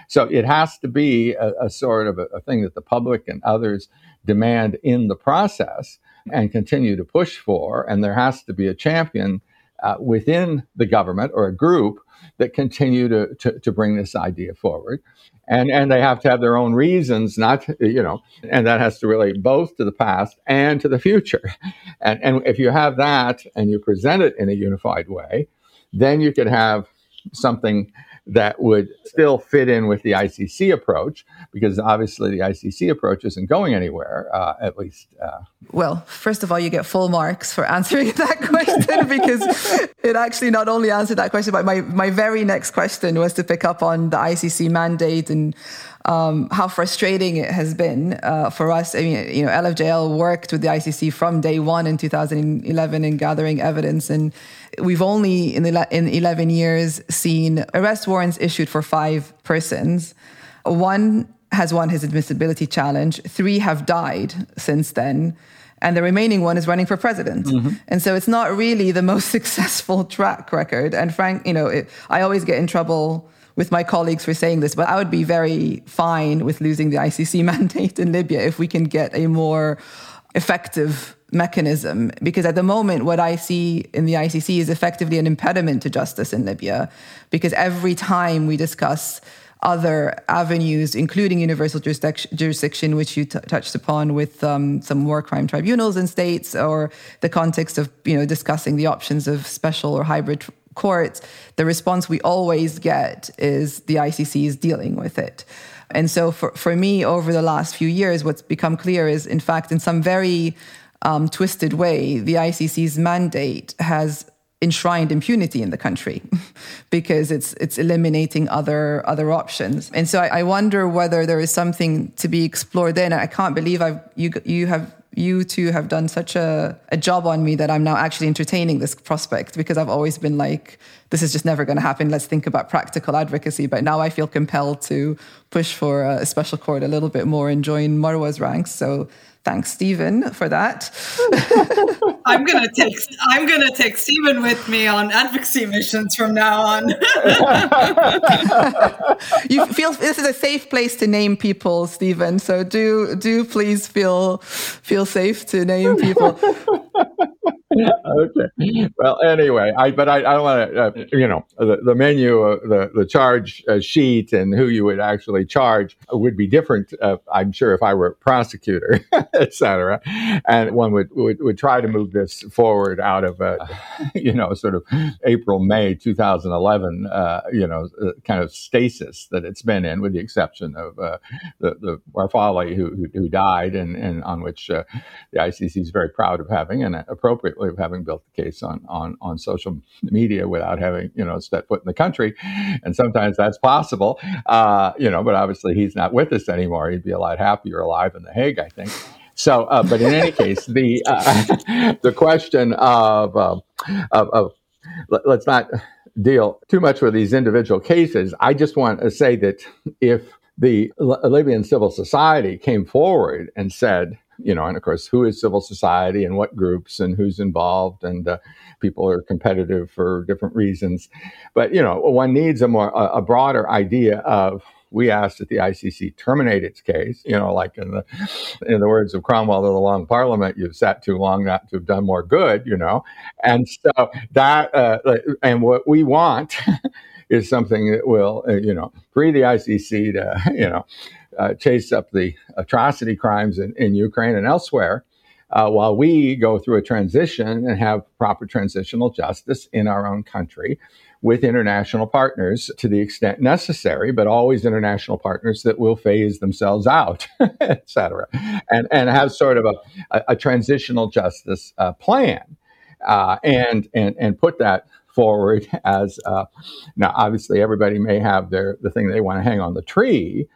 So it has to be a, a sort of a, a thing that the public and others demand in the process and continue to push for. And there has to be a champion uh, within the government or a group that continue to, to, to, bring this idea forward. And and they have to have their own reasons not you know and that has to relate both to the past and to the future. <laughs> And and if you have that and you present it in a unified way then you could have something that would still fit in with the ICC approach, because obviously the ICC approach isn't going anywhere, uh, at least. Uh, well, first of all, you get full marks for answering <laughs> that question because it actually not only answered that question, but my, my very next question was to pick up on the ICC mandate and um, how frustrating it has been uh, for us. I mean, you know, LFJL worked with the ICC from day one in 2011 in gathering evidence, and we've only in, the, in 11 years seen arrest warrants issued for five persons. One has won his admissibility challenge. Three have died since then and the remaining one is running for president. Mm-hmm. And so it's not really the most <laughs> successful track record. And Frank, you know, it, I always get in trouble with my colleagues for saying this, but I would be very fine with losing the ICC <laughs> mandate in Libya if we can get a more effective mechanism. Because at the moment, what I see in the ICC is effectively an impediment to justice in Libya. Because every time we discuss other avenues, including universal jurisdiction, which you t- touched upon with um, some war crime tribunals in states, or the context of you know discussing the options of special or hybrid courts, the response we always get is the ICC is dealing with it. And so for, for me, over the last few years, what's become clear is, in fact, in some very um, twisted way, the ICC's mandate has enshrined impunity in the country <laughs> because it's it's eliminating other other options. And so I, I, wonder whether there is something to be explored there. I can't believe I've you you have you two have done such a, a job on me that I'm now actually entertaining this prospect because I've always been like, this is just never going to happen. Let's think about practical advocacy. But now I feel compelled to push for a special court a little bit more and join Marwa's ranks. So Thanks, Stephen, for that. <laughs> I'm gonna take I'm gonna take Stephen with me on advocacy missions from now on. <laughs> you feel this is a safe place to name people, Stephen. So do do please feel feel safe to name people. Okay. Well, anyway, I but I, I don't want to, uh, you know, the, the menu, uh, the the charge uh, sheet, and who you would actually charge would be different. Uh, I'm sure if I were a prosecutor, <laughs> etc. And one would, would would try to move this forward out of, uh, <laughs> you know, sort of April May 2011, uh, you know, kind of stasis that it's been in, with the exception of the the Warfali who, who, who died, and and on which the ICC is very proud of having, and appropriately of having built the case on on on social media without having you know stepped foot in the country, and sometimes that's possible, uh, you know. But obviously, he's not with us anymore. He'd be a lot happier alive in the Hague, I think. So, uh, but in any case, the <laughs> uh, the question of, uh, of, of let's not deal too much with these individual cases. I just want to say that if the Libyan civil society came forward and said, you know, and of course, who is civil society and what groups and who's involved, and uh, people are competitive for different reasons. But you know, one needs a more a, a broader idea of we asked that the ICC terminate its case. You know, like in the in the words of Cromwell to the Long Parliament, you've sat too long not to have done more good. You know, and so that uh, and what we want <laughs> is something that will uh, you know free the ICC to <laughs> you know uh, chase up the atrocity crimes in, in Ukraine and elsewhere, uh, while we go through a transition and have proper transitional justice in our own country with international partners to the extent necessary, but always international partners that will phase themselves out, <laughs> et cetera, and, and have sort of a, a, a transitional justice uh, plan uh, and, and, and put that forward as uh, now obviously everybody may have their the thing they want to hang on the tree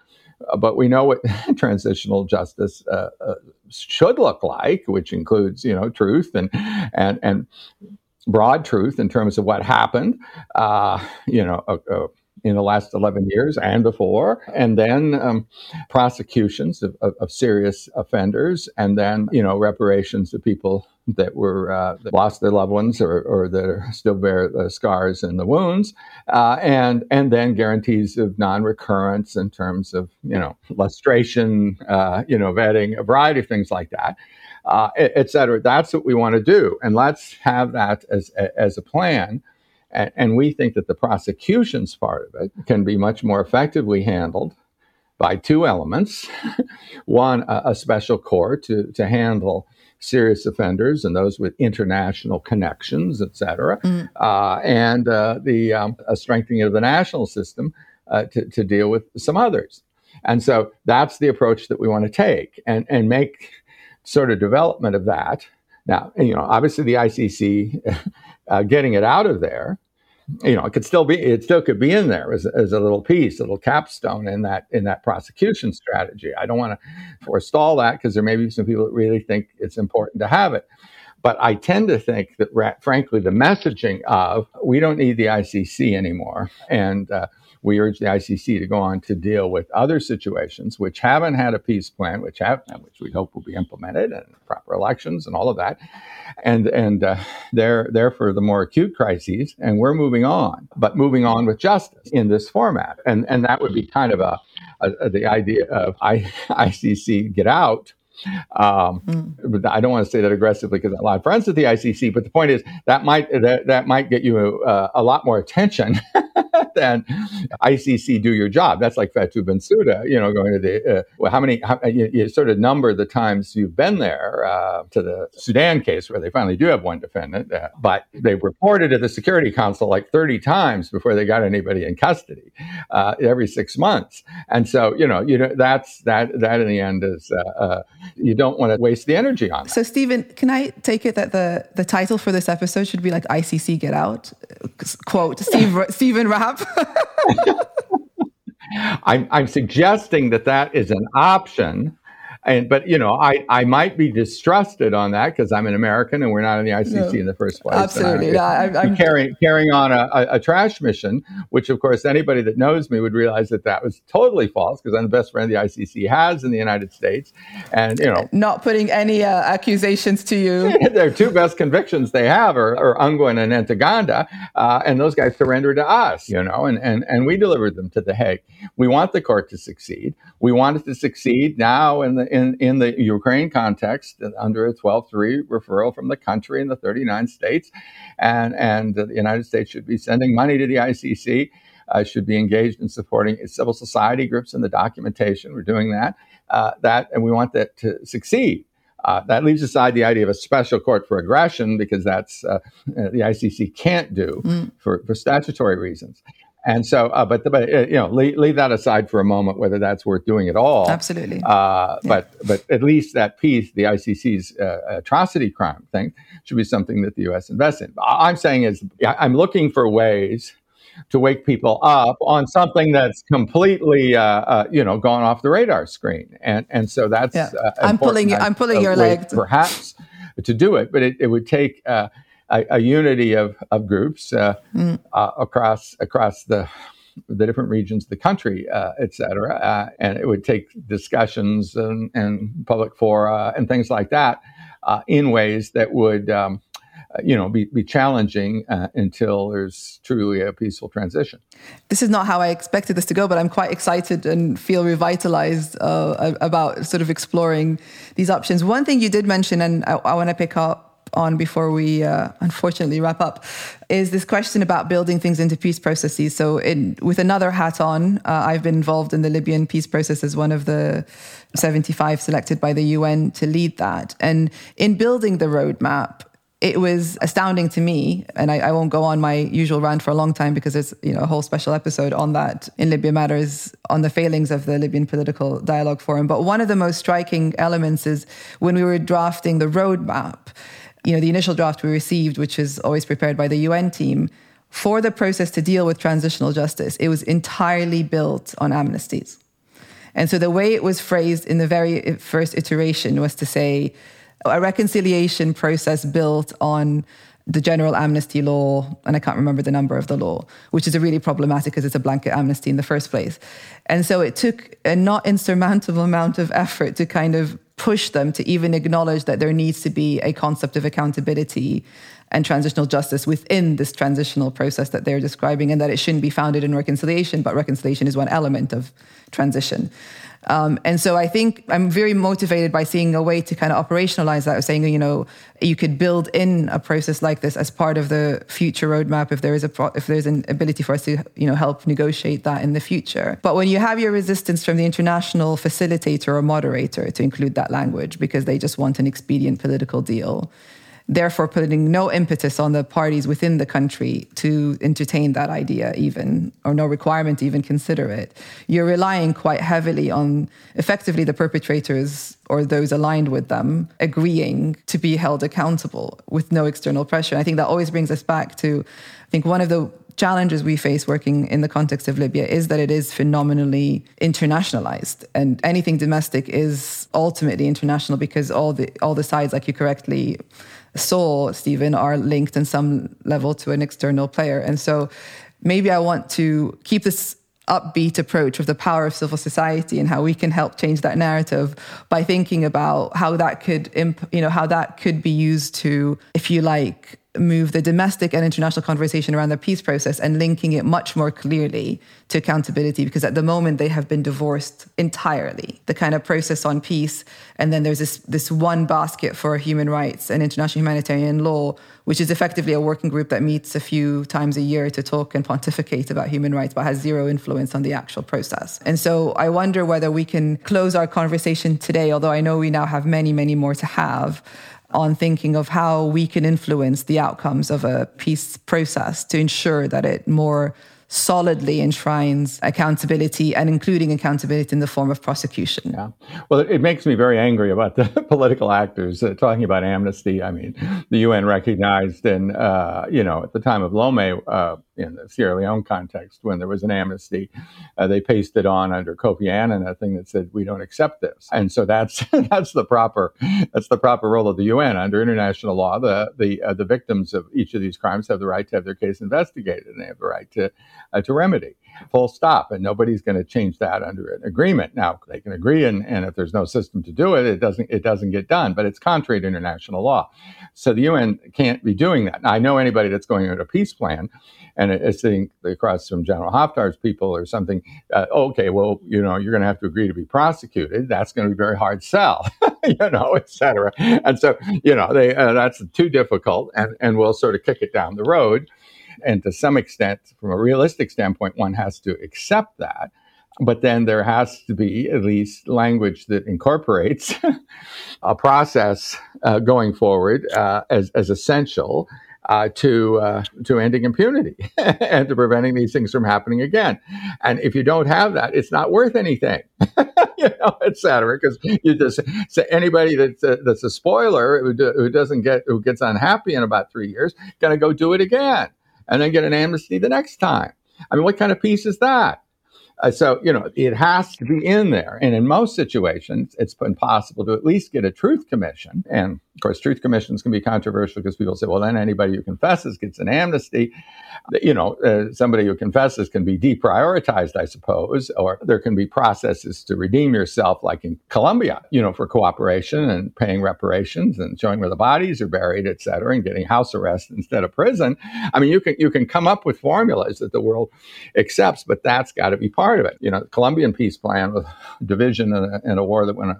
but we know what <laughs> transitional justice uh, uh, should look like which includes you know truth and and and broad truth in terms of what happened uh, you know uh, in the last 11 years and before, and then um, prosecutions of, of, of, serious offenders, and then you know reparations to people that were uh, that lost their loved ones or, or that still bear the scars and the wounds, uh, and and then guarantees of non-recurrence in terms of you know lustration, uh, you know vetting, a variety of things like that. Uh, et cetera. That's what we want to do, and let's have that as as a plan and, and we think that the prosecution's part of it can be much more effectively handled by two elements. <laughs> One, a, a, special court to, to handle serious offenders and those with international connections, et cetera, mm. uh, and uh, the um, a strengthening of the national system uh, to, to deal with some others. And so that's the approach that we want to take and, and make sort of development of that. Now, you know, obviously the ICC <laughs> uh, getting it out of there, you know, it could still be, it still could be in there as, as a little piece, a little capstone in that in that prosecution strategy. I don't want to forestall that because there may be some people that really think it's important to have it. But I tend to think that, frankly, the messaging of we don't need the ICC anymore, and uh, we urge the ICC to go on to deal with other situations which haven't had a peace plan, which have, which we hope will be implemented, and proper elections and all of that, and and uh, they're there for the more acute crises, and we're moving on, but moving on with justice in this format, and and that would be kind of a, a, a the idea of I, ICC get out. Um, mm. I don't want to say that aggressively because I have a lot of friends at the ICC, but the point is that might that, that might get you a, a lot more attention <laughs> than ICC do your job. That's like Fatou Bensouda, you know, going to the uh, well, how many how, you, you, sort of number the times you've been there uh, to the Sudan case where they finally do have one defendant, uh, but they reported to the Security Council like 30 times before they got anybody in custody uh, every six months, and so you know you know that's that that in the end is uh, uh, you don't want to waste the energy on that. So, Stephen, can I take it that the, the title for this episode should be like ICC Get Out? Quote, Steve, Stephen Rapp. <laughs> I'm, I'm suggesting that that is an option and but you know, I, I might be distrusted on that because I'm an American and we're not in the ICC no, in the first place. Absolutely, I, am carrying carrying on a, a, a, trash mission, which of course anybody that knows me would realize that that was totally false because I'm the best friend the ICC has in the United States, and you know, not putting any uh, accusations to you. <laughs> their two best convictions they have are, are Ongwen and Ntaganda, uh, and those guys surrendered to us, you know, and and and we delivered them to the Hague. We want the court to succeed. We want it to succeed now in the in, in the Ukraine context under a 12-3 referral from the country in the 39 states. And, and the United States should be sending money to the ICC, uh, should be engaged in supporting civil society groups in the documentation. We're doing that. Uh, that and we want that to succeed. Uh, that leaves aside the idea of a special court for aggression because that's uh, the ICC can't do mm. for, for statutory reasons. And so, uh, but but uh, you know, leave, leave, that aside for a moment, whether that's worth doing at all. Absolutely. Uh, yeah. But but at least that piece, the ICC's uh, atrocity crime thing, should be something that the U.S. invests in. I'm saying is, I'm looking for ways to wake people up on something that's completely, uh, uh, you know, gone off the radar screen. And and so that's yeah. I'm pulling I'm pulling your leg, perhaps, to do it. But it, it would take a, a unity of, of groups uh, mm. uh, across across the the different regions of the country, uh, et cetera. Uh, and it would take discussions and, and, public fora and things like that uh, in ways that would, um, you know, be, be challenging uh, until there's truly a peaceful transition. This is not how I expected this to go, but I'm quite excited and feel revitalized uh, about sort of exploring these options. One thing you did mention, and I, I want to pick up on before we uh, unfortunately wrap up is this question about building things into peace processes. So, in, with another hat on, uh, I've been involved in the Libyan peace process as one of the 75 selected by the UN to lead that. And in building the roadmap, it was astounding to me, and I, I, won't go on my usual rant for a long time because there's you know a whole special episode on that in Libya Matters on the failings of the Libyan Political Dialogue Forum. But one of the most striking elements is when we were drafting the roadmap, you know, the initial draft we received, which is always prepared by the UN team, for the process to deal with transitional justice, it was entirely built on amnesties. And so the way it was phrased in the very first iteration was to say, a reconciliation process built on the general amnesty law, and I can't remember the number of the law, which is a really problematic because it's a blanket amnesty in the first place. And so it took a not insurmountable amount of effort to kind of push them to even acknowledge that there needs to be a concept of accountability and transitional justice within this transitional process that they're describing, and that it shouldn't be founded in reconciliation, but reconciliation is one element of transition. Um, and so I think I'm very motivated by seeing a way to kind of operationalize that, saying, you know, you could build in a process like this as part of the future roadmap if there is a pro- if there's an ability for us to, you know, help negotiate that in the future. But when you have your resistance from the international facilitator or moderator to include that language because they just want an expedient political deal, therefore putting no impetus on the parties within the country to entertain that idea even or no requirement to even consider it. You're relying quite heavily on effectively the perpetrators or those aligned with them agreeing to be held accountable with no external pressure. I think that always brings us back to i think one of the challenges we face working in the context of Libya is that it is phenomenally internationalized. And anything domestic is ultimately international because all the all the sides like you correctly saw, Stephen, are linked in some level to an external player. And so maybe I want to keep this upbeat approach of the power of civil society and how we can help change that narrative by thinking about how that could imp- you know how that could be used to if you like move the domestic and international conversation around the peace process and linking it much more clearly to accountability because at the moment they have been divorced entirely. The kind of process on peace and then there's this this one basket for human rights and international humanitarian law which is effectively a working group that meets a few times a year to talk and pontificate about human rights but has zero influence on the actual process. And so i wonder whether we can close our conversation today although i know we now have many many more to have on thinking of how we can influence the outcomes of a peace process to ensure that it more solidly enshrines accountability and including accountability in the form of prosecution. Yeah. Well, it, makes me very angry about the <laughs> political actors uh, talking about amnesty. I mean, the UN recognized in, uh, you know, at the time of Lomé, uh, in the Sierra Leone context, when there was an amnesty, uh, they pasted on under Kofi Annan a thing that said, we don't accept this. And so that's, <laughs> that's the proper, that's the proper role of the UN. Under international law, the, the, uh, the victims of each of these crimes have the right to have their case investigated and they have the right to uh, to remedy. Full stop. And nobody's going to change that under an agreement. Now they can agree, and, and if there's no system to do it, it doesn't it doesn't get done. But it's contrary to international law. So the UN can't be doing that. Now, I know anybody that's going into a peace plan and is sitting across from General Haftar's people or something. Uh, okay, well, you know, you're going to have to agree to be prosecuted. That's going to be very hard sell, <laughs> you know, et cetera. And so, you know, they uh, that's too difficult, and and we'll sort of kick it down the road. And to some extent, from a realistic standpoint, one has to accept that. But then there has to be at least language that incorporates <laughs> a process uh, going forward uh, as, as essential uh, to uh, to ending impunity <laughs> and to preventing these things from happening again. And if you don't have that, it's not worth anything, <laughs> you know, et cetera. Because you just say anybody that's a, that's a spoiler who, do, who doesn't get who gets unhappy in about three years, to go do it again and then get an amnesty the next time. I mean, what kind of peace is that? Uh, so, you know, it has to be in there. And in most situations, it's impossible to at least get a truth commission. And of course, truth commissions can be controversial because people say, well, then anybody who confesses gets an amnesty you know, uh, somebody who confesses can be deprioritized, I suppose, or there can be processes to redeem yourself, like in Colombia, you know, for cooperation and paying reparations and showing where the bodies are buried, et cetera, and getting house arrest instead of prison. I mean, you can you can come up with formulas that the world accepts, but that's got to be part of it. You know, the Colombian peace plan with division and a, in a war that went,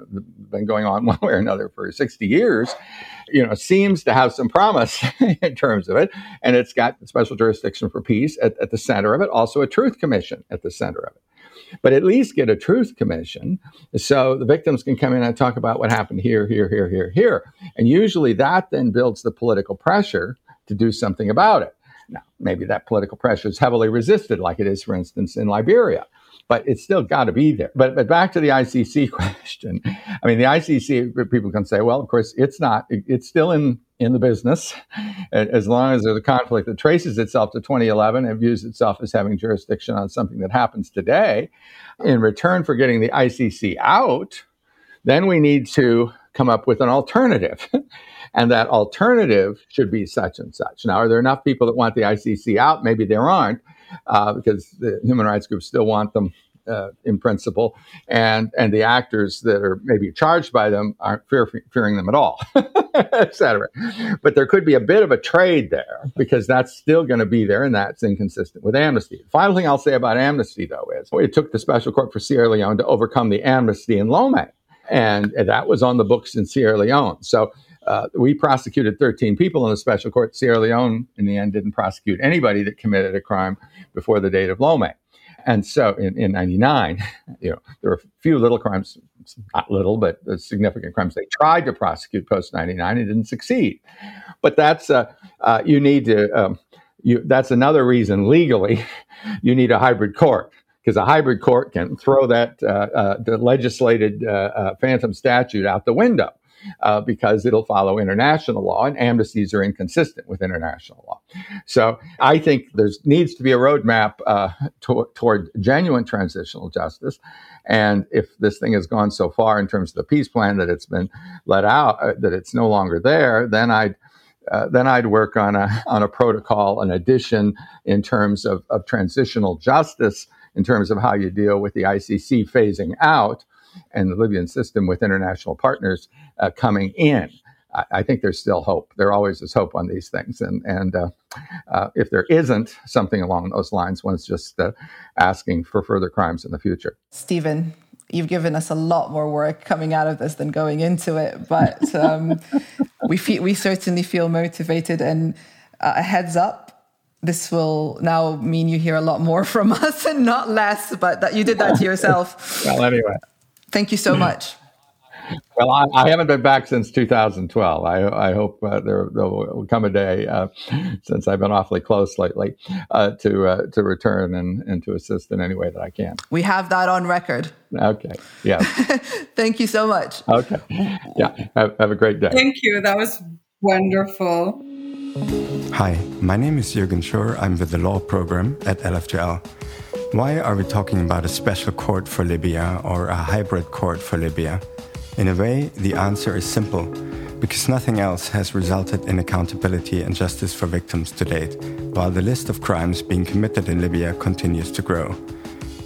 been going on <laughs> one way or another for 60 years, you know, seems to have some promise <laughs> in terms of it. And it's got special jurisdiction for peace at, at the center of it, also a truth commission at the center of it but at least get a truth commission so the victims can come in and talk about what happened here, here, here, here, here. And usually that then builds the political pressure to do something about it. Now, maybe that political pressure is heavily resisted, like it is, for instance, in Liberia. But it's still got to be there. But, but back to the ICC <laughs> question. I mean, the ICC, people can say, well, of course, it's not, it's still in, in the business. As long as there's a conflict that traces itself to 2011 and views itself as having jurisdiction on something that happens today. In return for getting the ICC out, then we need to come up with an alternative. <laughs> and that alternative should be such and such. Now, are there enough people that want the ICC out? Maybe there aren't, uh, because the human rights groups still want them uh, in principle, and and the actors that are maybe charged by them aren't fear, fearing them at all, <laughs> etc. But there could be a bit of a trade there because that's still going to be there, and that's inconsistent with amnesty. The final thing I'll say about amnesty, though, is it took the Special Court for Sierra Leone to overcome the amnesty in Lomé, and that was on the books in Sierra Leone. So uh, we prosecuted 13 people in the special court. Sierra Leone, in the end, didn't prosecute anybody that committed a crime before the date of Lomé. And so in, in 99, <laughs> you know, there were a few little crimes, not little, but significant crimes they tried to prosecute post 99 and didn't succeed. But that's, uh, uh, you need to, um, you, that's another reason legally <laughs> you need a hybrid court because a hybrid court can throw that uh, uh, the legislated uh, uh, phantom statute out the window uh, because it'll follow international law, and amnesties are inconsistent with international law. So I think there needs to be a roadmap uh, to- toward genuine transitional justice. And if this thing has gone so far in terms of the peace plan that it's been let out, uh, that it's no longer there, then I'd uh, then I'd work on a on a protocol, an addition in terms of, of transitional justice, in terms of how you deal with the ICC phasing out, and the Libyan system with international partners uh, coming in. I, I, think there's still hope. There always is hope on these things, and and uh, uh, if there isn't something along those lines, one's just uh, asking for further crimes in the future. Stephen, you've given us a lot more work coming out of this than going into it, but <laughs> um, we feel, we certainly feel motivated. And uh, a heads up, this will now mean you hear a lot more <laughs> from us and not less. But that you did that to yourself. well, anyway. Thank you so <clears throat> much. Well, I, I, haven't been back since 2012. I, I hope uh, there, there, will come a day, uh, since I've been awfully close lately, uh, to uh, to return and, and to assist in any way that I can. We have that on record. Okay. Yeah. <laughs> Thank you so much. Okay. Yeah. Have, have a great day. Thank you. That was wonderful. Hi, my name is Jürgen Schurr. I'm with the law program at LFJL. Why are we talking about a special court for Libya or a hybrid court for Libya? In a way, the answer is simple because nothing else has resulted in accountability and justice for victims to date, while the list of crimes being committed in Libya continues to grow.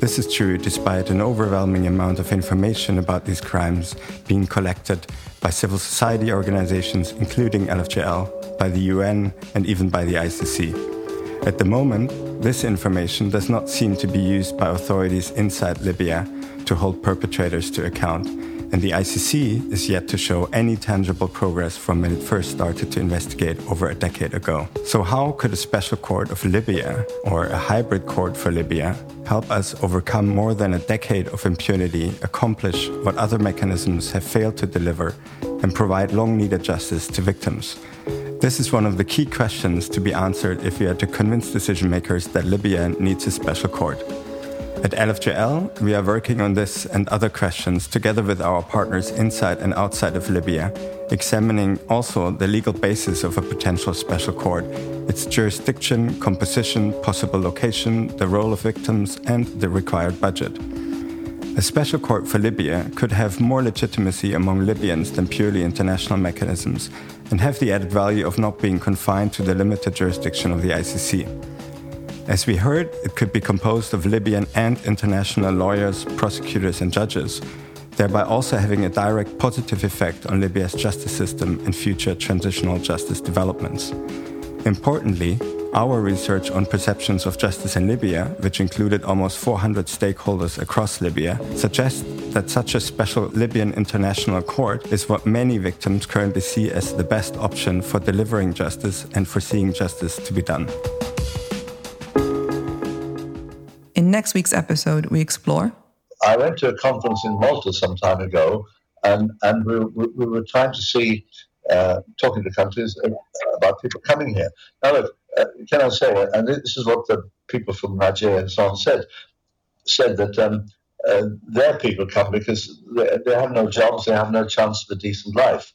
This is true despite an overwhelming amount of information about these crimes being collected by civil society organizations, including LFJL, by the UN, and even by the ICC. At the moment, this information does not seem to be used by authorities inside Libya to hold perpetrators to account, and the ICC is yet to show any tangible progress from when it first started to investigate over a decade ago. So, how could a special court of Libya, or a hybrid court for Libya, help us overcome more than a decade of impunity, accomplish what other mechanisms have failed to deliver, and provide long needed justice to victims? This is one of the key questions to be answered if we are to convince decision makers that Libya needs a special court. At LFJL, we are working on this and other questions together with our partners inside and outside of Libya, examining also the legal basis of a potential special court, its jurisdiction, composition, possible location, the role of victims, and the required budget. A special court for Libya could have more legitimacy among Libyans than purely international mechanisms and have the added value of not being confined to the limited jurisdiction of the ICC. As we heard, it could be composed of Libyan and international lawyers, prosecutors, and judges, thereby also having a direct positive effect on Libya's justice system and future transitional justice developments. Importantly, Our research on perceptions of justice in Libya, which included almost 400 stakeholders across Libya, suggests that such a special Libyan international court is what many victims currently see as the best option for delivering justice and for seeing justice to be done. In next week's episode, we explore. I went to a conference in Malta some time ago, and, and we, we, we were trying to see, uh, talking to countries about people coming here. Now, look, uh, can I say, and this is what the people from Nigeria and so on said, said that um, uh, their people come because they, they have no jobs, they have no chance of a decent life.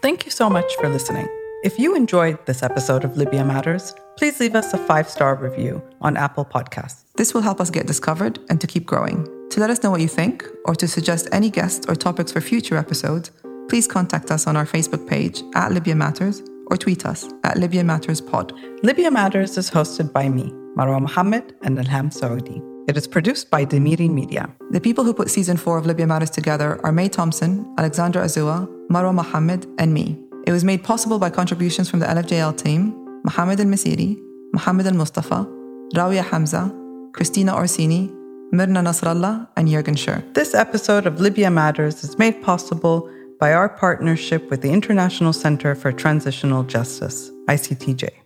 Thank you so much for listening. If you enjoyed this episode of Libya Matters, please leave us a five star review on Apple Podcasts. This will help us get discovered and to keep growing. To let us know what you think or to suggest any guests or topics for future episodes, please contact us on our Facebook page at Libya Matters or tweet us at Libya Matters Pod. Libya Matters is hosted by me, Marwa Mohammed and Elham Saudi. It is produced by Demiri Media. The people who put season four of Libya Matters together are May Thompson, Alexandra Azua, Marwa Mohammed, and me. It was made possible by contributions from the LFJL team, Mohammed Al Masiri, Mohammed Al Mustafa, Rawia Hamza, Christina Orsini, Mirna Nasrallah, and Jürgen Schurr. This episode of Libya Matters is made possible by our partnership with the International Center for Transitional Justice, ICTJ.